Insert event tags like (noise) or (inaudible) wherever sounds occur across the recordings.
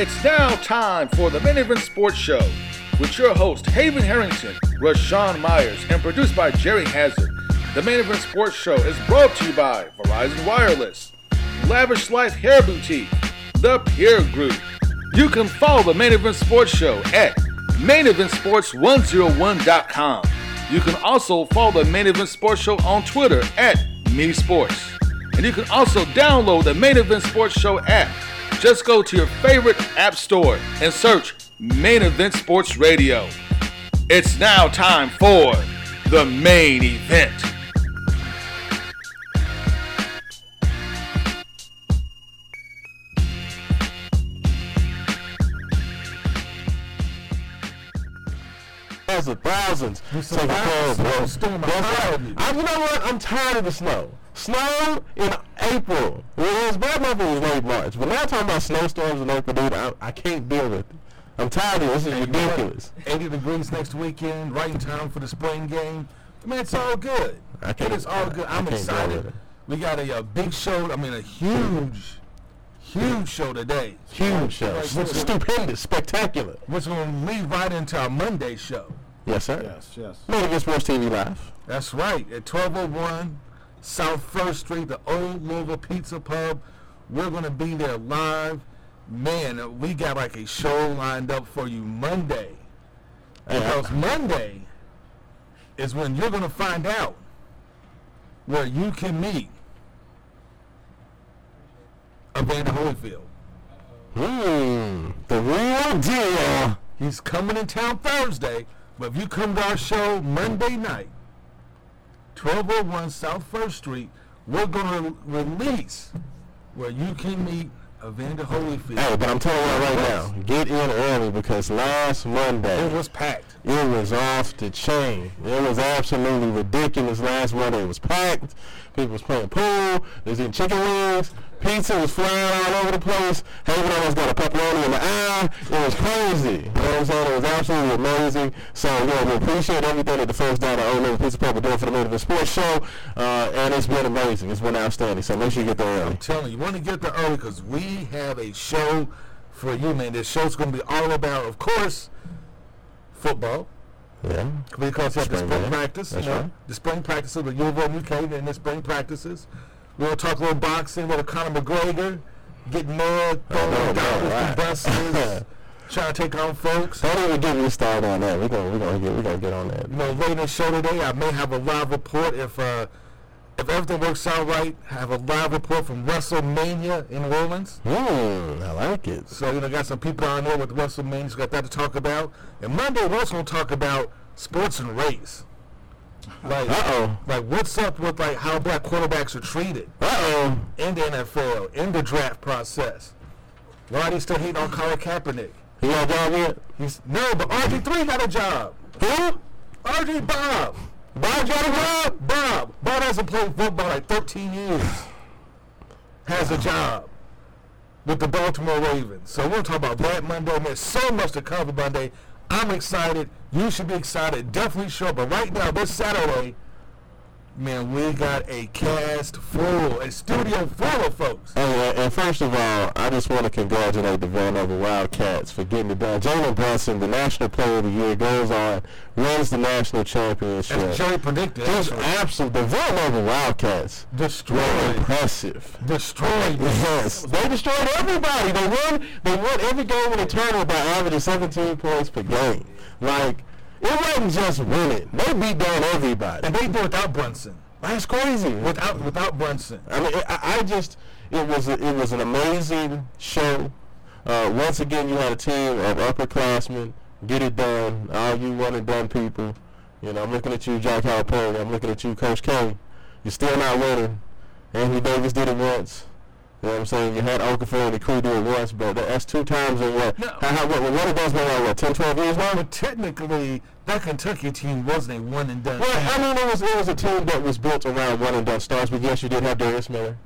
It's now time for the Main Event Sports Show with your host, Haven Harrington, Rashawn Myers, and produced by Jerry Hazard. The Main Event Sports Show is brought to you by Verizon Wireless, Lavish Life Hair Boutique, The Peer Group. You can follow the Main Event Sports Show at maineventsports101.com. You can also follow the Main Event Sports Show on Twitter at Me Sports. And you can also download the Main Event Sports Show app just go to your favorite app store and search Main Event Sports Radio. It's now time for the main event. Thousands, thousands. Take care, bro. I, you know what? I'm tired of the snow. Snow in April. Well, it was bad enough it was late March. But now I'm talking about snowstorms in April, dude, I, I can't deal with it. I'm tired of it. This is ridiculous. 80 degrees next weekend, right in time for the spring game. I mean, it's all good. I can't, It is all good. I'm I can't deal excited. with it. We got a, uh big show. I mean, a huge, huge show today. Huge show. Right, so- Stupendous. Spectacular. Which going to lead right into our Monday show. Yes, sir. Yes, yes. Main Event Sports TV Live. That's right. At 1201 South First Street, the old Louisville Pizza Pub. We're going to be there live. Man, we got like a show lined up for you Monday. Because Monday is when you're going to find out where you can meet Evander Holyfield. Hmm. The real deal. He's coming in town Thursday, but if you come to our show Monday night, 1201 South First Street, we're going to release where you can meet Evander Holyfield. Hey, but I'm telling you right now, get in early because last Monday It was packed. It was off the chain. It was absolutely ridiculous last Monday. It was packed. People was playing pool. They was eating chicken wings. Pizza was flying all over the place. Haven almost got a pepperoni in the eye. It was crazy. You know what I'm saying? It was absolutely amazing. So, yeah, we appreciate everything that the first down at Old Navy Pizza Pub are doing for the Event Sports Show. Uh, and it's been amazing. It's been outstanding. So make sure you get there early. I'm telling you, you want to get there early because we have a show for you, man. This show's going to be all about, of course, football. Yeah. because you have the Spring practice, That's you know, right. the spring practices, the U of M UK and the spring practices. We'll talk a little boxing with Conor McGregor, get mud, throwing dollars right. buses, trying to take on folks. Don't even get me started on that. We're gonna we're gonna get we're gonna get on that. You know, later in the show today, I may have a live report if uh, if everything works out right. Have a live report from WrestleMania in New Orleans. Hmm, I like it. So you know, got some people on there with WrestleMania. So got that to talk about. And Monday, we're also gonna talk about sports and race. Like, Uh-oh. like what's up with like how black quarterbacks are treated Uh-oh. in the NFL in the draft process? Why are they still hating on Colin Kaepernick? He got a job yet? He's no, but RG three got a job. Who? RG Bob. Bob got a job? Bob. Bob hasn't played football like 13 years. Has a job with the Baltimore Ravens. So we're gonna talk about that Monday. Man, there's so much to cover Monday. I'm excited. You should be excited. Definitely show up. But right now, this Saturday, man, we got a cast full, a studio full of folks. Hey, uh, and first of all, I just want to congratulate the Villanova Wildcats for getting it done. Jalen Brunson, the National Player of the Year, goes on, wins the national championship. As Jerry predicted, Just absolute. The Villanova Wildcats were destroyed, impressive. destroyed. Yes, they destroyed everybody. They won. They won every game in the tournament by averaging 17 points per game. Like it wasn't just winning; they beat down everybody. And they did without Brunson. That's crazy. Without without Brunson. I mean, I, I just it was a, it was an amazing show. Uh, once again, you had a team of upperclassmen get it done. All you one and done people. You know, I'm looking at you, John Calipari. I'm looking at you, Coach K. You're still not winning. Anthony Davis did it once. You know what I'm saying? You had Okafor and the crew do it once, but that's two times in what? No. How, how, what, what have those been like, what, 10, 12 years now? But technically, that Kentucky team wasn't a one and done. Well, team. I mean, it was it was a team that was built around one and done stars. But yes, you did have Darius Miller.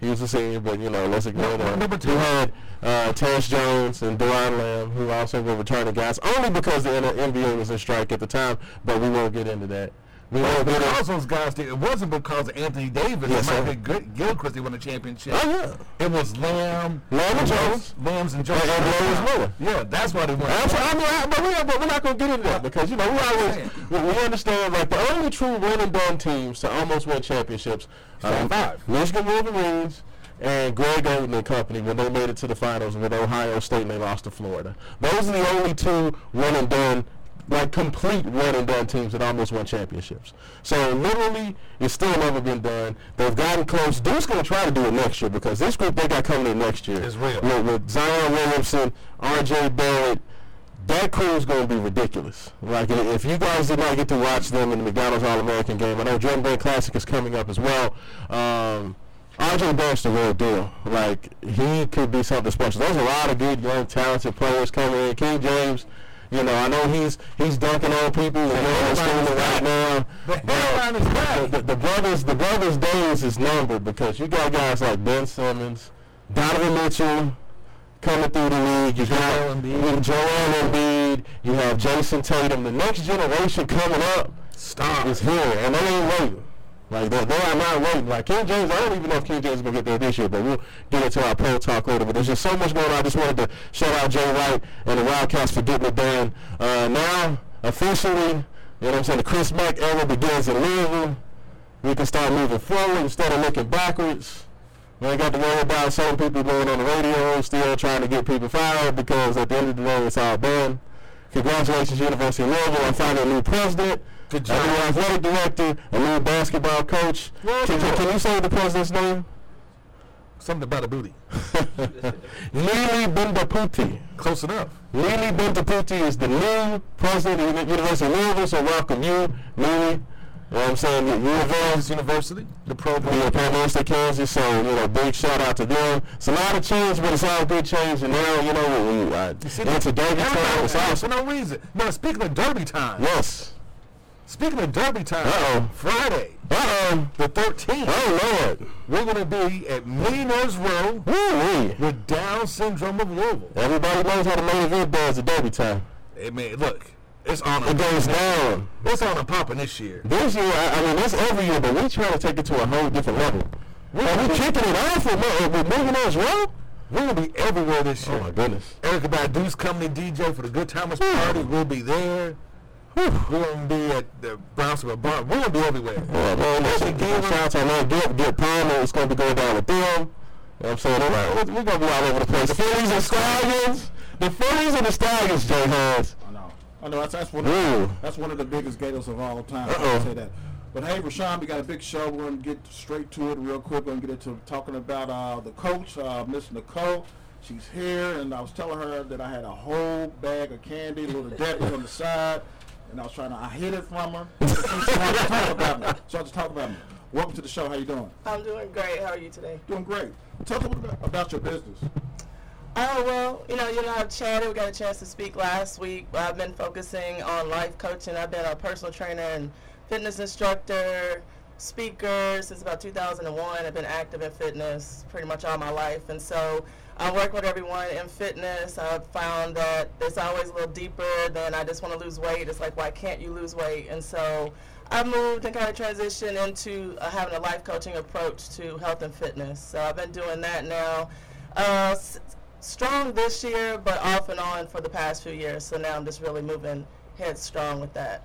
He was a senior, but you know, let's ignore No, that. number two. You had uh, Terrence Jones and Doron Lamb, who also were returning guys, only because the NBA was in strike at the time. But we won't get into that. We know better. Because those guys did. It wasn't because of Anthony Davis. Yes, might sir. have Gilchrist. They won a championship. Oh, yeah. It was Lamb, Lamb and Jones. Lambs and Jones. And- and Miller. Yeah, that's why they won. That's I mean, I, but, we, but we're not going to get into that because, you know, we always, we, we understand, like, the only true one and done teams to almost win championships um, Five. Michigan Wolverines and Greg Oden and company when they made it to the finals with Ohio State and they lost to Florida. Those are the only two one and done, like, complete one and done teams that almost won championships. So, literally, it's still never been done. They've gotten close. Duke's going to try to do it next year because this group they got coming in next year Is real. with, with Zion Williamson, R.J. Barrett, that crew is going to be ridiculous. Like, if you guys did not get to watch them in the McDonald's All-American game, I know Jordan Brand Classic is coming up as well. Um, R.J. Barrett's the real deal. Like, he could be something special. There's a lot of good, young, talented players coming in. King James, you know, I know he's he's dunking on people and doing screaming right now. The but headline is back. The, the brothers, the brothers' days is numbered because you got guys like Ben Simmons, Donovan Mitchell, coming through the league. You got Joel Embiid. Joel Embiid. You have Jayson Tatum. The next generation coming up Stop. is here, and they ain't waiting. Like they, they are not waiting. Like King James, I don't even know if King James is gonna get there this year, but we'll get into our pro talk later. But there's just so much going on. I just wanted to shout out Jay Wright and the Wildcats for getting it done. Uh, now officially, you know what I'm saying, the Chris Mack era begins in Louisville. We can start moving forward instead of looking backwards. We ain't got to worry about certain people going on the radio still trying to get people fired because at the end of the day, it's all done. Congratulations, University of Louisville. I'm finding a new president, Good a job. new athletic director, a new basketball coach. Can, can, can you say the president's name? Something about a booty. (laughs) Lili Bendapudi. Close enough. Lili Bendapudi is the new president of the University of Louisville, so welcome you, Lili. You know what I'm saying? You- You're involved. Kansas University, the program. being Prime Minister Kansas, so you know, big shout out to them. It's a lot of change, but it's all good change. And now, you know, we, uh, See, into Derby time. It's for no reason. Now, speaking of Derby time, Yes. Speaking of Derby time, Uh-oh. Friday, Uh oh. the 13th, Oh Lord. we're going to be at Millionaires Row Woo-wee. with Down Syndrome of Louisville. Everybody knows how the main event does at Derby time. Hey, man, look, it's on It goes down. it's on a popping this year. This year, I, I mean, that's every year, but we trying to take it to a whole different level. We're, we kicking it off with, Mo- with Millionaires Row? We're going to be everywhere this year. Oh my goodness. Erykah Badu's coming to DJ for the Good Timers Party. We'll be there. We're going to be at the Brownsville Bar. We're going to be everywhere. Well, man, listen, shout out to our man Gil, Gil Palmer. It's going to be going down with them. You know what I'm saying? We're, we're going to be all over the place. The Fillies and Stallions. The Fillies and the Stallions, Jay Hans. I know. I know. That's, that's one. Ooh. Of, that's one of the biggest Gators of all time. I Uh-oh. can say that. But hey, Rashawn, we got a big show. We're gonna get straight to it real quick. We're gonna get into talking about uh, the coach, uh, Miss Nicole. She's here, and I was telling her that I had a whole bag of candy, little Debbie on the side, and I was trying to. I hid it from her. So she wanted to talk about me. She wanted to talk about me. Welcome to the show. How you doing? I'm doing great. How are you today? Doing great. Tell us a little bit about your business. Oh well, you know, you know, I've chatted. We got a chance to speak last week. I've been focusing on life coaching. I've been a personal trainer and fitness instructor, speaker since about 2001. I've been active in fitness pretty much all my life, and so I work with everyone in fitness. I've found that it's always a little deeper than I just want to lose weight. It's like, why can't you lose weight? And so I've moved and kind of transitioned into uh, having a life coaching approach to health and fitness. So I've been doing that now. Uh, s- strong this year, but off and on for the past few years. So now I'm just really moving headstrong with that.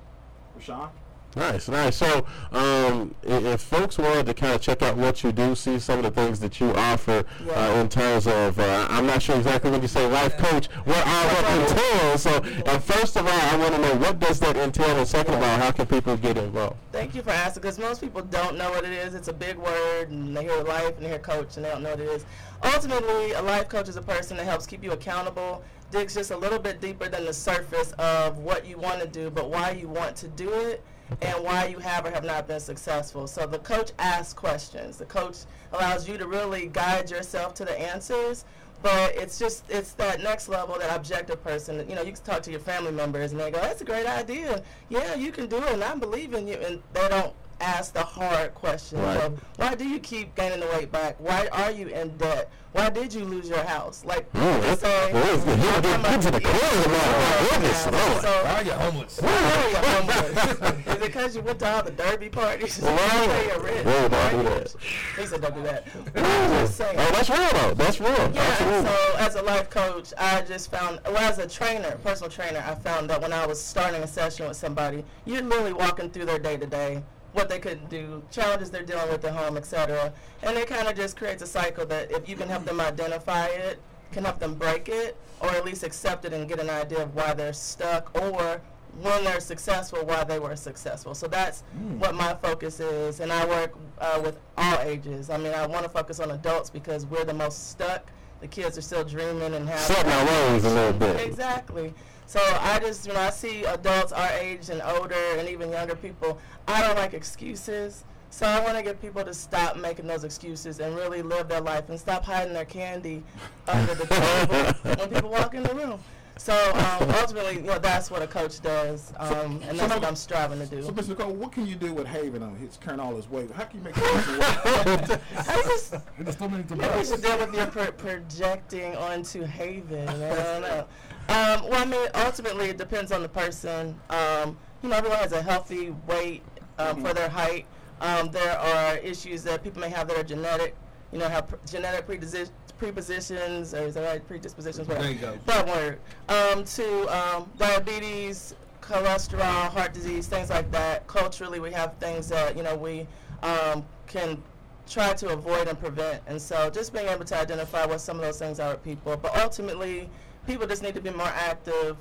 Rashawn? Nice, nice. So, um, if folks wanted to kind of check out what you do, see some of the things that you offer uh, in terms of, uh, I'm not sure exactly when you say life coach, what all that entails. So, uh, first of all, I want to know what does that entail, and second of all, how can people get involved? Thank you for asking, because most people don't know what it is. It's a big word, and they hear life and they hear coach, and they don't know what it is. Ultimately, a life coach is a person that helps keep you accountable, digs just a little bit deeper than the surface of what you want to do, but why you want to do it, and why you have or have not been successful. So the coach asks questions. The coach allows you to really guide yourself to the answers. But it's just it's that next level, that objective person. You know, you can talk to your family members and they go, "That's a great idea. Yeah, you can do it, and I believe in you." And they don't ask the hard questions Right. of why do you keep gaining the weight back? Why are you in debt? Why did you lose your house? Like that's- say, well, it's- you I'm a- into the core of the matter. My goodness, Lord. so- Why are you homeless? why are you homeless? Is it because you went to all the derby parties? Well, (laughs) You pay your rent, well, don't do that. He said don't do that. I'm just saying. Oh, that's real though. That's real. Yeah, Absolutely. so as a life coach, I just found, well, as a trainer, personal trainer, I found that when I was starting a session with somebody, you're literally walking through their day to day, what they couldn't do, challenges they're dealing with at home, etc. And it kind of just creates a cycle that if you can help them identify it, can help them break it, or at least accept it and get an idea of why they're stuck, or when they're successful, why they were successful. So that's what my focus is, and I work uh, with all ages. I mean, I want to focus on adults because we're the most stuck. The kids are still dreaming and have Setting our ways a little bit. Exactly. So I just, when I see adults our age and older and even younger people, I don't like excuses. So I want to get people to stop making those excuses and really live their life and stop hiding their candy (laughs) under the table when people walk in the room. So um, ultimately, you know, that's what a coach does, um, and that's what I'm striving to do. So, Mr. Nicole, what can you do with Haven on his carrying all his weight? How can you make weight? (laughs) I just, There's so many to Maybe we should deal with your pro- projecting onto Haven. I don't know. Um, well, I mean, ultimately, it depends on the person. Um, you know, everyone has a healthy weight um, for their height. Um, there are issues that people may have that are genetic. You know, have pr- genetic predisi- prepositions, or is that right? Predispositions, whatever. There you go. That word. Um, to um, diabetes, cholesterol, heart disease, things like that. Culturally, we have things that, you know, we um, can try to avoid and prevent. And so just being able to identify what some of those things are with people. But ultimately, people just need to be more active,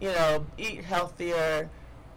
you know, eat healthier,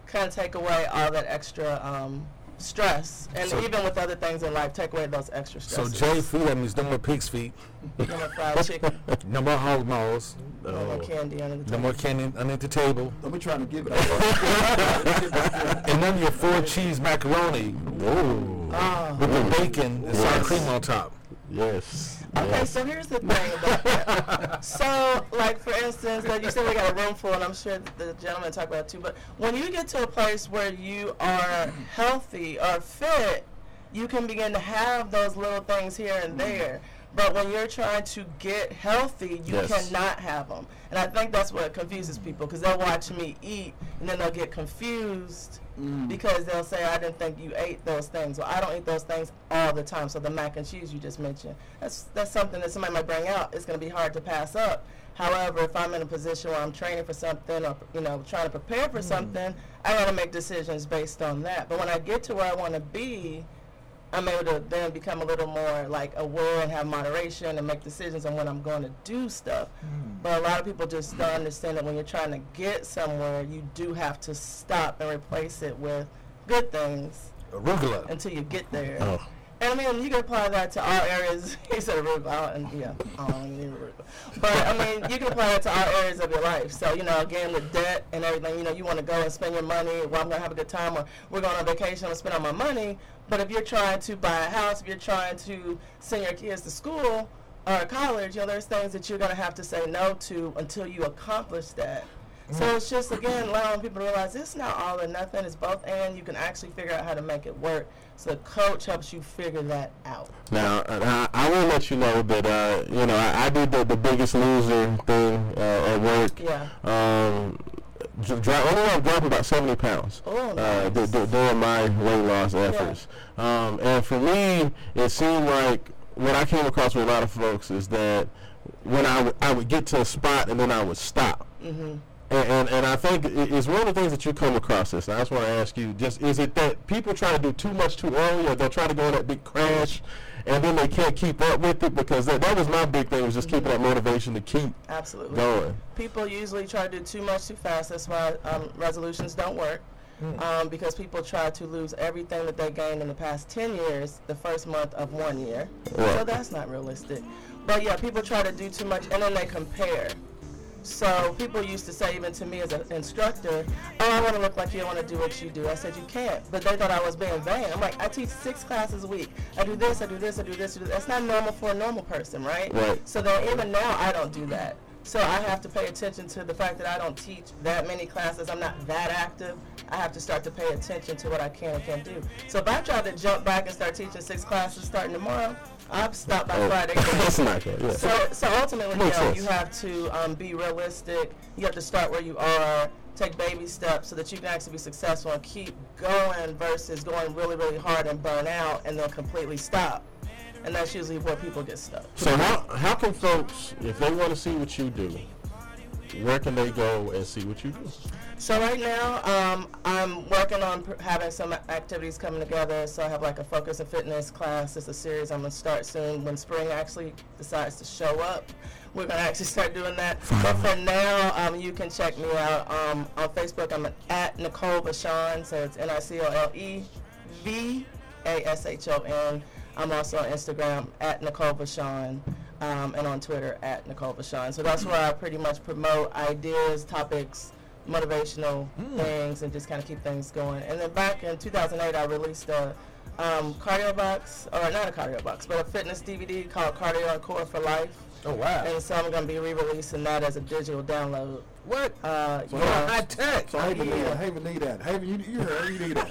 kind of take away all that extra um, stress. And So- even with other things in life, take away those extra stress. So stresses. J food, that means no more pig's feet, No more fried chicken, (laughs) no more hog maws, no more candy under the table. no table. more candy under the table, Don't be trying to give it. (laughs) and none of your four cheese macaroni Ooh. Ah. with the bacon and sour cream on top. Yes. Okay, so here's the thing about that. so, like for instance, like you said, we got a room full, and I'm sure the gentleman talked about it too. But when you get to a place where you are healthy or fit, you can begin to have those little things here and mm-hmm. there. But when you're trying to get healthy, you Yes. cannot have them. And I think that's what confuses people because they'll watch me eat and then they'll get confused Mm. because they'll say, I didn't think you ate those things. Well, I don't eat those things all the time. So the mac and cheese you just mentioned, that's, that's something that somebody might bring out. It's going to be hard to pass up. However, if I'm in a position where I'm training for something or, you know, trying to prepare for mm. something, I got to make decisions based on that. But when I get to where I want to be, I'm able to then become a little more like aware and have moderation and make decisions on when I'm going to do stuff. Hmm. But a lot of people just don't understand that when you're trying to get somewhere, you do have to stop and replace it with good things Arugula. until you get there. Oh. And I mean, you can apply that to all areas. (laughs) he said arugula, and yeah, I don't need arugula. But I mean, you can apply that to all areas of your life. So you know, again, with debt and everything, you know, you want to go and spend your money. Well, I'm gonna have a good time, or we're going on vacation and spend all my money. But if you're trying to buy a house, if you're trying to send your kids to school or college, you know, there's things that you're gonna have to say no to until you accomplish that. So it's just again allowing people to realize it's not all or nothing. It's both and. You can actually figure out how to make it work. So the coach helps you figure that out. Now, I, I will let you know that, uh, you know, I, I did the, the biggest loser thing uh, at work. Yeah. Um, dr- dro- I ended up dropping about 70 pounds Oh, uh, nice. d- d- during my weight loss efforts. Um, and for me, it seemed like what I came across with a lot of folks is that when I, w- I would get to a spot and then I would stop. Mm-hmm. And, and, and I think it's one of the things that you come across this. And I just want to ask you: just is it that people try to do too much too early, or they'll try to go on that big crash, and then they can't keep up with it? Because that, that was my big thing was just keeping that motivation to keep Absolutely. going. People usually try to do too much too fast. That's why um, resolutions don't work. Um, because people try to lose everything that they gained in the past 10 years the first month of one year. So that's not realistic. But yeah, people try to do too much and then they compare. So people used to say, even to me as an instructor, oh, I want to look like you, I want to do what you do. I said, you can't. But they thought I was being vain. I'm like, I teach six classes a week. I do this, I do this, I do this, I do this. That's not normal for a normal person, right? Right. So then even now, I don't do that. So I have to pay attention to the fact that I don't teach that many classes. I'm not that active. I have to start to pay attention to what I can and can't do. So if I try to jump back and start teaching six classes starting tomorrow, I'll stopped by Oh, Friday. (laughs) that's not good. Yeah. So, so ultimately, you, know, you have to um, be realistic. You have to start where you are, take baby steps so that you can actually be successful and keep going versus going really, really hard and burn out and then completely stop. And that's usually where people get stuck. So how how can folks, if they want to see what you do, where can they go and see what you do? So right now, um, I'm working on pr- having some activities coming together. So I have like a focus and fitness class. It's a series I'm gonna start soon when spring actually decides to show up. We're gonna actually start doing that. But for now, um, you can check me out um, on Facebook. I'm at Nicole Vashon, so it's N-I-C-O-L-E V A S H O N. I'm also on Instagram at Nicole Vashon. Um, and on Twitter at Nicole Vashon. So that's where I pretty much promote ideas, topics, motivational things and just kind of keep things going. And then back in 2008, I released a um, cardio box, or not a cardio box, but a fitness DVD called Cardio and Core for Life. Oh wow. And so I'm going to be re-releasing that as a digital download. What? Uh, So yeah. High tech. So Haven need that. Haven need that. Haven, you, you heard, you need that.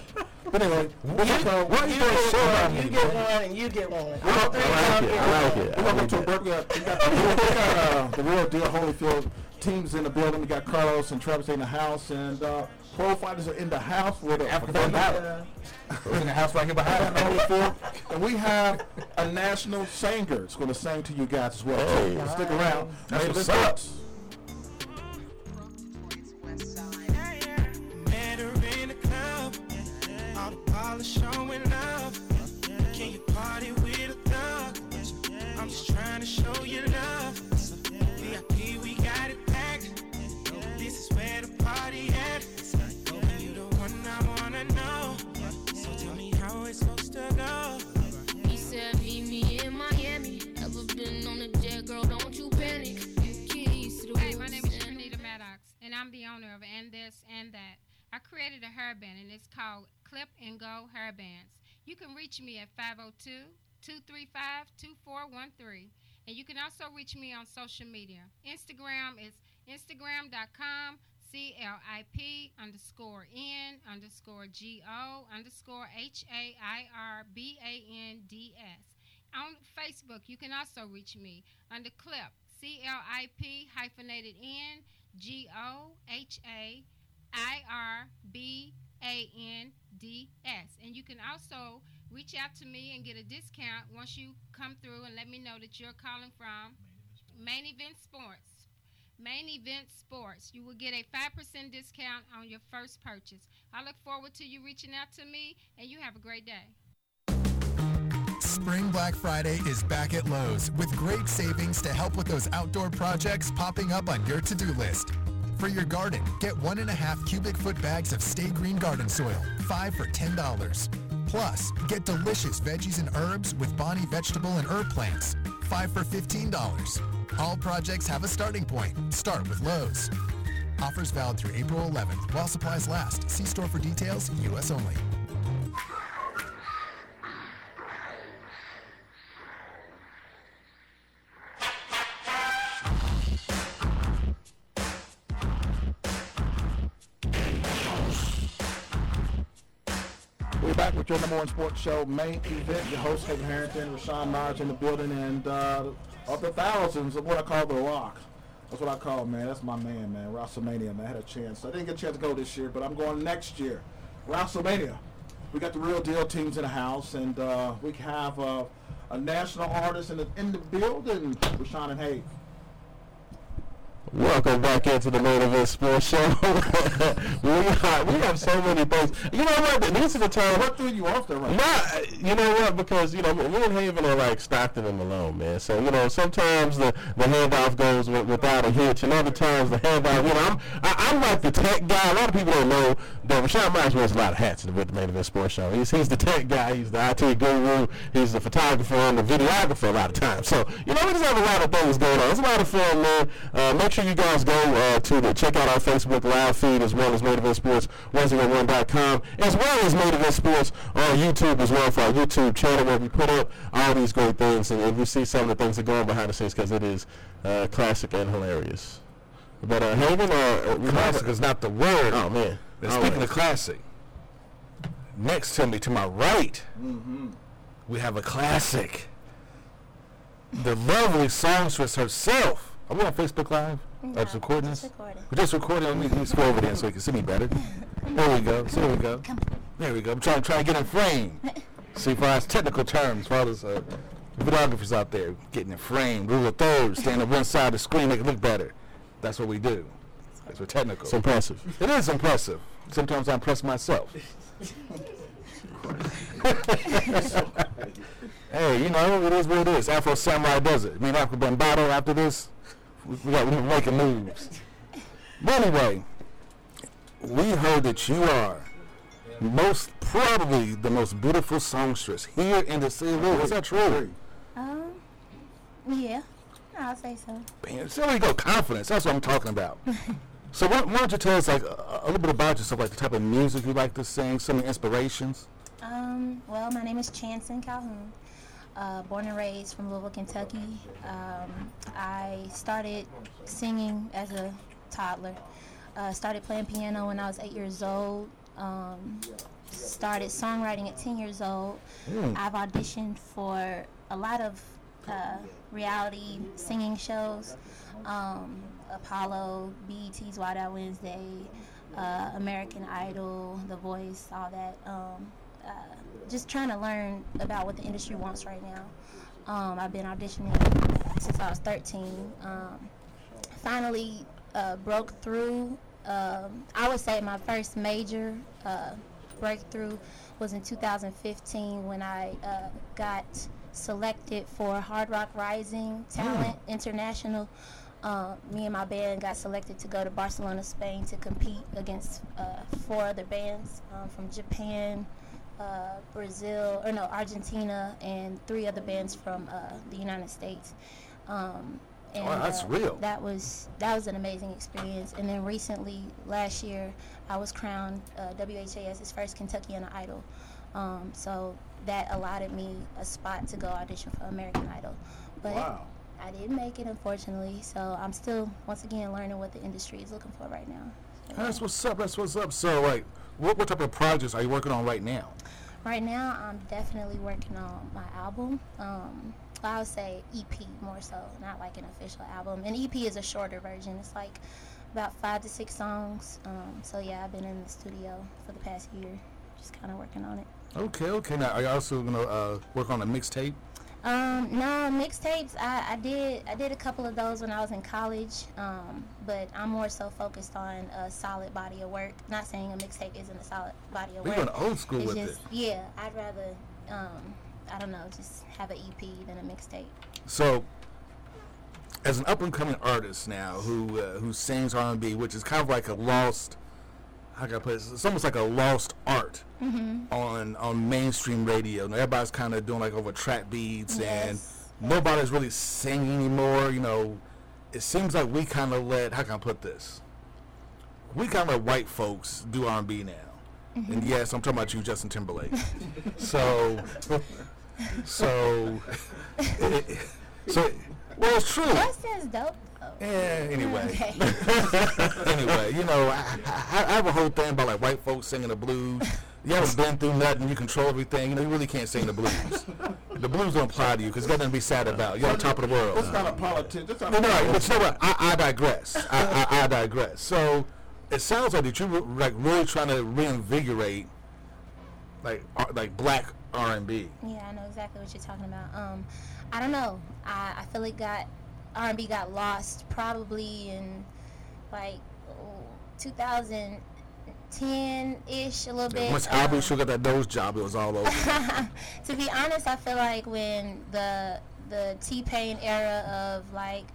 But anyway, (laughs) so Why You you get so one, you get one, and you get one. All three I like it. get I like it. We're gonna like go to a that. We got, we got, we got uh, the real deal Holyfield teams in the building. We got Carlos and Travis in the house, and uh, pro fighters are in the house with a African battle. Yeah. in the house right here behind Adam us. Holyfield, and we have a national singer that's going to sing to you guys as well. Hey. So stick around. That's Hey, what's listen. up. Met owner of And This and That. I created a hairband, and it's called Clip and Go Hairbands. You can reach me at 502 235 2413. And you can also reach me on social media. Instagram is Instagram.com CLIP underscore N underscore GO underscore H A I R B A N D S. On Facebook, you can also reach me under Clip C L I P hyphenated N G O H A I R B A N D S. And you can also reach out to me and get a discount once you come through and let me know that you're calling from Main Event Sports. Main Event Sports. You will get a 5% discount on your first purchase. I look forward to you reaching out to me, and you have a great day. Spring Black Friday is back at Lowe's with great savings to help with those outdoor projects popping up on your to-do list. For your garden, get one and a half cubic foot bags of Stay Green garden soil, five for $10. Plus, get delicious veggies and herbs with Bonnie vegetable and herb plants, five for $15. All projects have a starting point. Start with Lowe's. Offers valid through April 11th while supplies last. See store for details, U.S. only. Number sports show, main event. Your host, Haven Harrington, Rashawn Myers in the building, and uh, of the thousands of what I call the Rock. That's what I call man. That's my man, man. WrestleMania, man. I had a chance. I didn't get a chance to go this year, but I'm going next year. WrestleMania. We got the real deal teams in the house, and uh, we have uh, a national artist in the, in the building, Rashawn and Hayden. Welcome back into the main event sports show. (laughs) we, are, we have so many things. You know what? This is the time. What threw you off there, right? Nah, you know what? Because you know, me and Haven are like Stockton and Malone, man. So you know, sometimes the, the handoff goes wi- without a hitch, and other times the handoff. You know, I'm I, I'm like the tech guy. A lot of people don't know that Rashawn Myers wears a lot of hats with the main event sports show. He's he's the tech guy. He's the IT guru. He's the photographer and the videographer a lot of times. So you know, we just have a lot of things going on. It's a lot of fun, man. Uh, make sure sure you guys go uh, to the, check out our Facebook live feed as well as Main Event Sports 101.com as well as Main Event Sports on YouTube as well for our YouTube channel where we put up all these great things and, and you see some of the things that go on behind the scenes because it is uh, classic and hilarious. But uh, Haven, uh, we have Classic is not the word. Oh man! And speaking Always. of classic, next to me, to my right, we have a classic. The lovely songstress herself. Are we on Facebook Live? No, Are just recording just recording. We're just recording. Let me, let me scroll over there so you can see me better. There we go. So there we go. There we go. I'm trying, trying to get in frame. (laughs) See, for our technical terms, for all those uh, videographers out there, getting in frame, rule of thirds, stand on one side of the screen, make it look better. That's what we do. That's what technical. It's impressive. It is impressive. Sometimes I impress myself. (laughs) (laughs) hey, you know, it is what it is. Afro Samurai does it. Me and Afro Bambado after this, we, we got, we're making moves. But anyway, we heard that you are most probably the most beautiful songstress here in the city of Louisville. Is that true? Um, yeah, I'll say so. Man, so there you go, confidence. That's what I'm talking about. (laughs) so why, why don't you tell us like a, a little bit about yourself, like the type of music you like to sing, some of the inspirations? Um, well, my name is Chanson Calhoun. Uh, born and raised from Louisville, Kentucky. Um, I started singing as a toddler. Uh, started playing piano when I was eight years old. Um, started songwriting at 10 years old. I've auditioned for a lot of uh, reality singing shows. Um, Apollo, BET's Wild Out Wednesday, uh, American Idol, The Voice, all that. Um, uh, just trying to learn about what the industry wants right now. Um, I've been auditioning since I was 13. Um, finally uh, broke through. Um, I would say my first major uh, breakthrough was in 2015 when I uh, got selected for Hard Rock Rising Talent International. Uh, me and my band got selected to go to Barcelona, Spain to compete against uh, four other bands um, from Japan, uh, Brazil, or no, Argentina, and three other bands from uh, the United States. Um, and, Wow, that's uh, real. That was that was an amazing experience. And then recently, last year, I was crowned uh, WHAS's first Kentuckian Idol. Um, so that allotted me a spot to go audition for American Idol. But Wow. I didn't make it, unfortunately. So I'm still, once again, learning what the industry is looking for right now. So, That's what's up. That's what's up. So, like, what, what type of projects are you working on right now? Right now, I'm definitely working on my album. Um, I would say EP more so, not like an official album. An EP is a shorter version. It's like about five to six songs. Um, so yeah, I've been in the studio for the past year, just kind of working on it. Okay, okay. Now, are you also gonna uh, work on a mixtape? Um, no mixtapes. I, I did I did a couple of those when I was in college, um, but I'm more so focused on a solid body of work. Not saying a mixtape isn't a solid body of We're work. going old school it's with just it. yeah. I'd rather um, I don't know, just have an EP than a mixtape. So, as an up and coming artist now who uh, who sings R and B, which is kind of like a lost, how can I put it? It's almost like a lost art on on mainstream radio. Everybody's kind of doing like over trap beats, and nobody's really singing anymore. You know, it seems like we kind of let how can I put this? We kind of let white folks do R and B now. Mm-hmm. And yes, I'm talking about you, Justin Timberlake. (laughs) so, so, (laughs) so, well, it's true. Sounds dope. though. Yeah, anyway. (laughs) Okay. anyway, you know, I, I, I have a whole thing about like white folks singing the blues. You haven't been through nothing, you control everything. You know, you really can't sing the blues. The blues don't apply to you because got nothing to be sad about. You're on top of the world. This kind of politics. This kind No, of no, but you know what? I, I digress. I, I, I digress. So it sounds like that you were like really trying to reinvigorate like ar- like black R and B. Yeah, I know exactly what you're talking about. Um, I don't know. I, I feel it got R&B got lost probably in like oh, 2010 ish, a little bit. Once Um, Sugar got that Doge job, it was all over. (laughs) to be honest, I feel like when the the T Pain era of like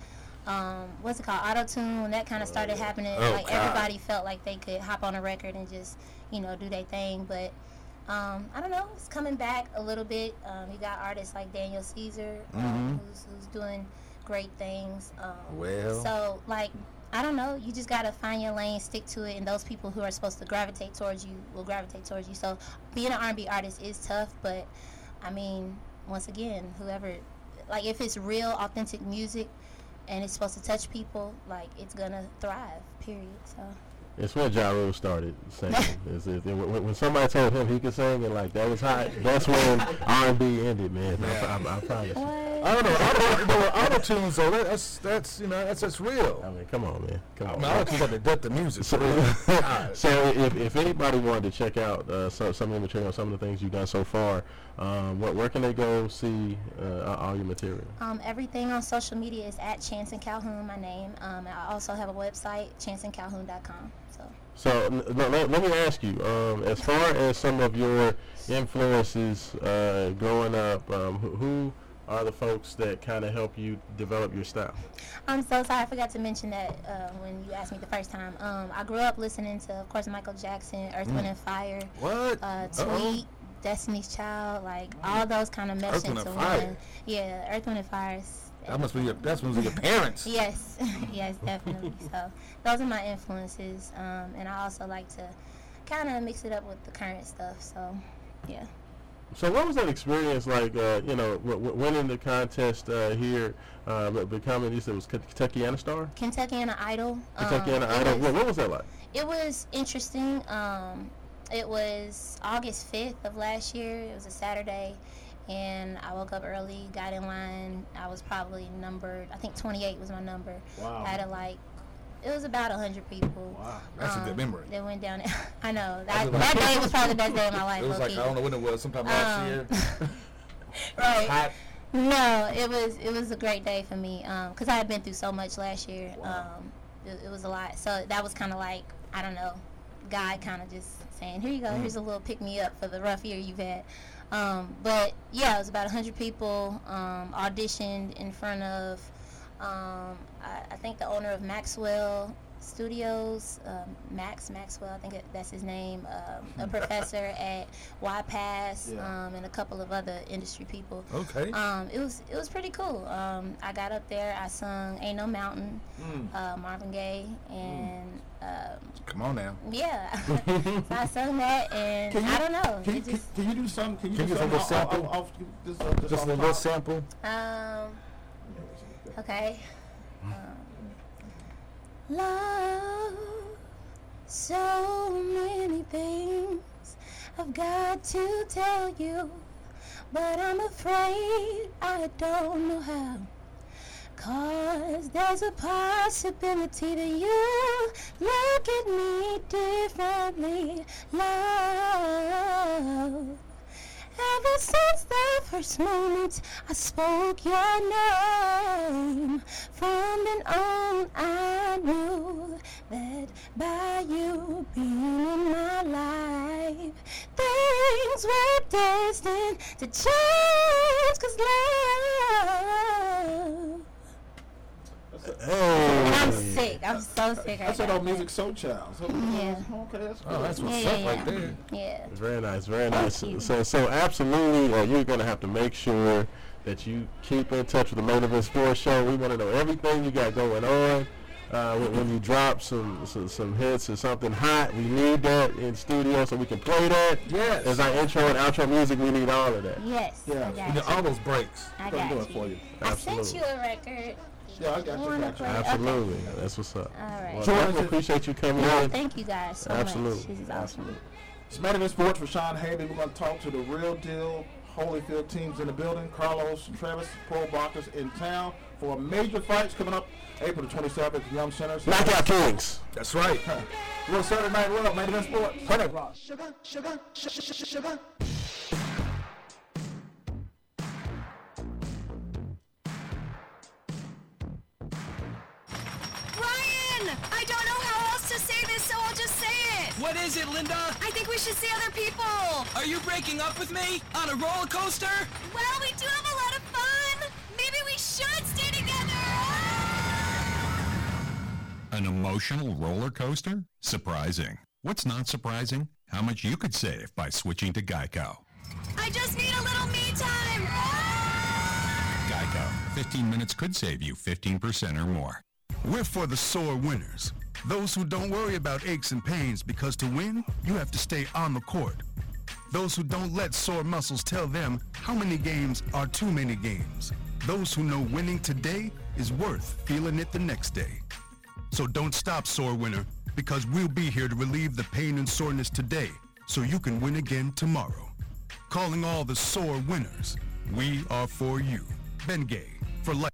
um, what's it called auto tune when that kind of started happening, Oh, like God. everybody felt like they could hop on a record and just you know do their thing. But um, I don't know, it's coming back a little bit. Um, you got artists like Daniel Caesar um, who's, who's doing great things. Um, Well. so like I don't know. You just gotta find your lane, stick to it, and those people who are supposed to gravitate towards you will gravitate towards you. So being an R&B artist is tough, but I mean, once again, whoever, like, if it's real, authentic music, and it's supposed to touch people, like, it's gonna thrive. Period. So. It's when Ja Rule started singing. (laughs) It's- it's- when, when somebody told him he could sing and like that was hot, that's when R&B ended, man. I, I, I promise. you. I don't know. I don't know. Auto tunes though. that- That's that's you know that's that's real. I mean, come on, man. Come I on. mean, auto tunes got the depth of music. So, (laughs) so if, if anybody wanted to check out uh, some, some of the material, some of the things you've done so far, um, what, where can they go see uh, all your material? Um, everything on social media is at Chance and Calhoun, my name. Um, I also have a website, chanceandcalhoun.com. So. So n- n- let, let me ask you, um, as far as some of your influences uh, growing up, um, who, who are the folks that kind of help you develop your style? I'm so sorry, I forgot to mention that uh, when you asked me the first time. Um, I grew up listening to, of course, Michael Jackson, Earth, Wind, and Fire, What? uh, Uh-oh. Tweet, Destiny's Child, like all those kind of mesh Earth, Wind, into one. Yeah, Earth, Wind, and Fire. That must be your. That must be your parents. (laughs) Yes, (laughs) yes, definitely. so those are my influences, um, and I also like to kind of mix it up with the current stuff. So, yeah. So what was that experience like? Uh, you know, w- w- winning the contest uh, here, uh, but becoming you said it was Kentuckiana Star, Kentuckiana Idol. um, Kentuckiana it Idol. was- What, what was that like? It was interesting. Um, it was August 5th of last year. It was a Saturday. And I woke up early, got in line. I was probably numbered, I think 28 was my number. Wow. Had a like, it was about 100 people. Wow. That's a good memory. That went down. (laughs) I know. That, like- that day was probably the best day of my life. It was like. I don't know when it was. Sometime last Um, year. (laughs) (laughs) right. Hot. No, it was it was a great day for me because I had been through so much last year. Um, it, it was a lot, so that was kind of like I don't know, God kind of just saying, "Here you go, here's a little pick me up for the rough year you've had." Um, but yeah, it was about hundred people um, auditioned in front of. Um, I, I think the owner of Maxwell Studios, um, Max Maxwell, I think it, that's his name, um, a (laughs) professor at YPass, Yeah. um, and a couple of other industry people. Okay. Um, it was it was pretty cool. Um, I got up there, I sung "Ain't No Mountain," Mm. uh, Marvin Gaye, and um, Come on now. yeah, (laughs) (laughs) so I sung that, and Can you- I don't know, Can you, can, just can you do something? Can you Can do you give us a off- sample? off- off- just, uh, just Just off a little top? sample. um, okay. Love, so many things I've got to tell you, but I'm afraid I don't know how. Cause there's a possibility that you look at me differently, love. Ever since the first moment I spoke your name, from then on I knew that by you being in my life, things were destined to change. Cause love. I'm sick. I'm so sick. That's right that old now. Musiq Soulchild. So, Yeah. Okay, that's good. Oh, that's what's yeah, up yeah. right there. Yeah. Very nice, very nice. you. So, so absolutely, uh, you're gonna have to make sure that you keep in touch with the Main Event Sports Show. We want to know everything you got going on. Uh, when, when you drop some, some some hits or something hot, we need that in studio so we can play that. Yes. As our intro and outro music, we need all of that. Yes. Yeah. I got you. all those breaks. I Gonna got do it for you. I sent Absolutely. you a record. Yeah, I got you. Wanna got you. play- okay. Absolutely, that's what's up. All right. Well, So what I is it- appreciate you coming Well, in. thank you guys so Absolutely. much. This is awesome. Absolutely. It's Main Event Sports for Sean Haley. We're going to talk to the real deal Holyfield teams in the building. Carlos, Travis, Pro Boxers in town for major fights coming up April the 27th at the Yum Center. Knockout Kings. That's right. (laughs) We're Saturday Night Love, Main Event Sports. Sugar, sugar, sh- sh- sh- sugar. What is it, Linda? I think we should see other people. Are you breaking up with me? On a roller coaster? Well, we do have a lot of fun. Maybe we should stay together. An emotional roller coaster? Surprising. What's not surprising? How much you could save by switching to Geico. I just need a little me time. Geico. 15 minutes could save you 15% or more. We're for the sore winners. Those who don't worry about aches and pains because to win, you have to stay on the court. Those who don't let sore muscles tell them how many games are too many games. Those who know winning today is worth feeling it the next day. So don't stop, sore winner, because we'll be here to relieve the pain and soreness today so you can win again tomorrow. Calling all the sore winners, we are for you. Bengay, for life.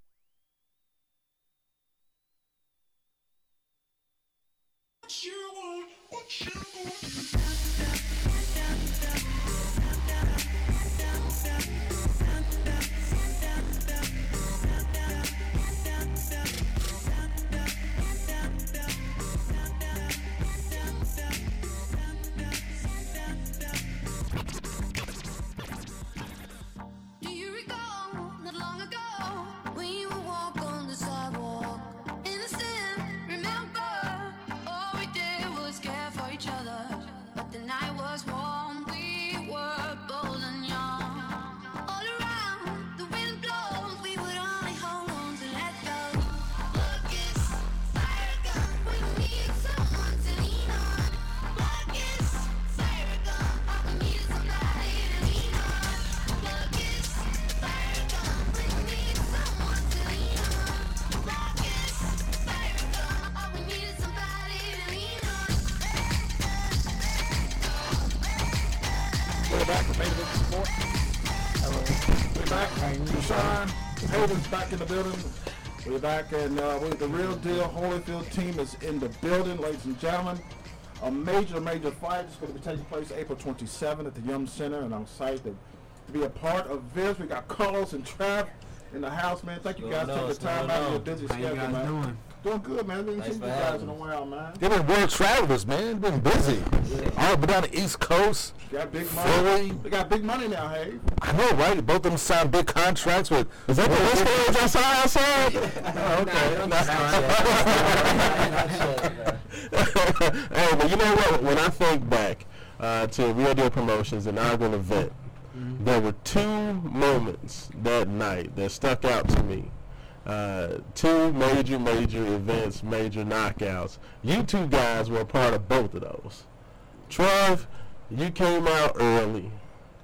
Team is in the building, ladies and gentlemen. A major, major fight is going to be taking place April 27th at the Yum Center, and I'm excited to, be a part of this. We got Carlos and Trav in the house, man. Thank you guys for taking the time out of your busy schedule, man. doing? Doing good, man. We ain't Thanks seen for you guys having in a me. while, man. They've been world travelers, man. Been busy. All up and down the East Coast. Got big money. Philly. They got big money now, hey. I know, right? Both of them signed big contracts with. Is that the list page I saw (laughs) (laughs) outside? (laughs) hey, but you know what? When I think back uh, to Real Deal Promotions and Ogden event, there were two moments that night that stuck out to me. Uh, two major, major events, major knockouts. You two guys were a part of both of those. Trev, you came out early.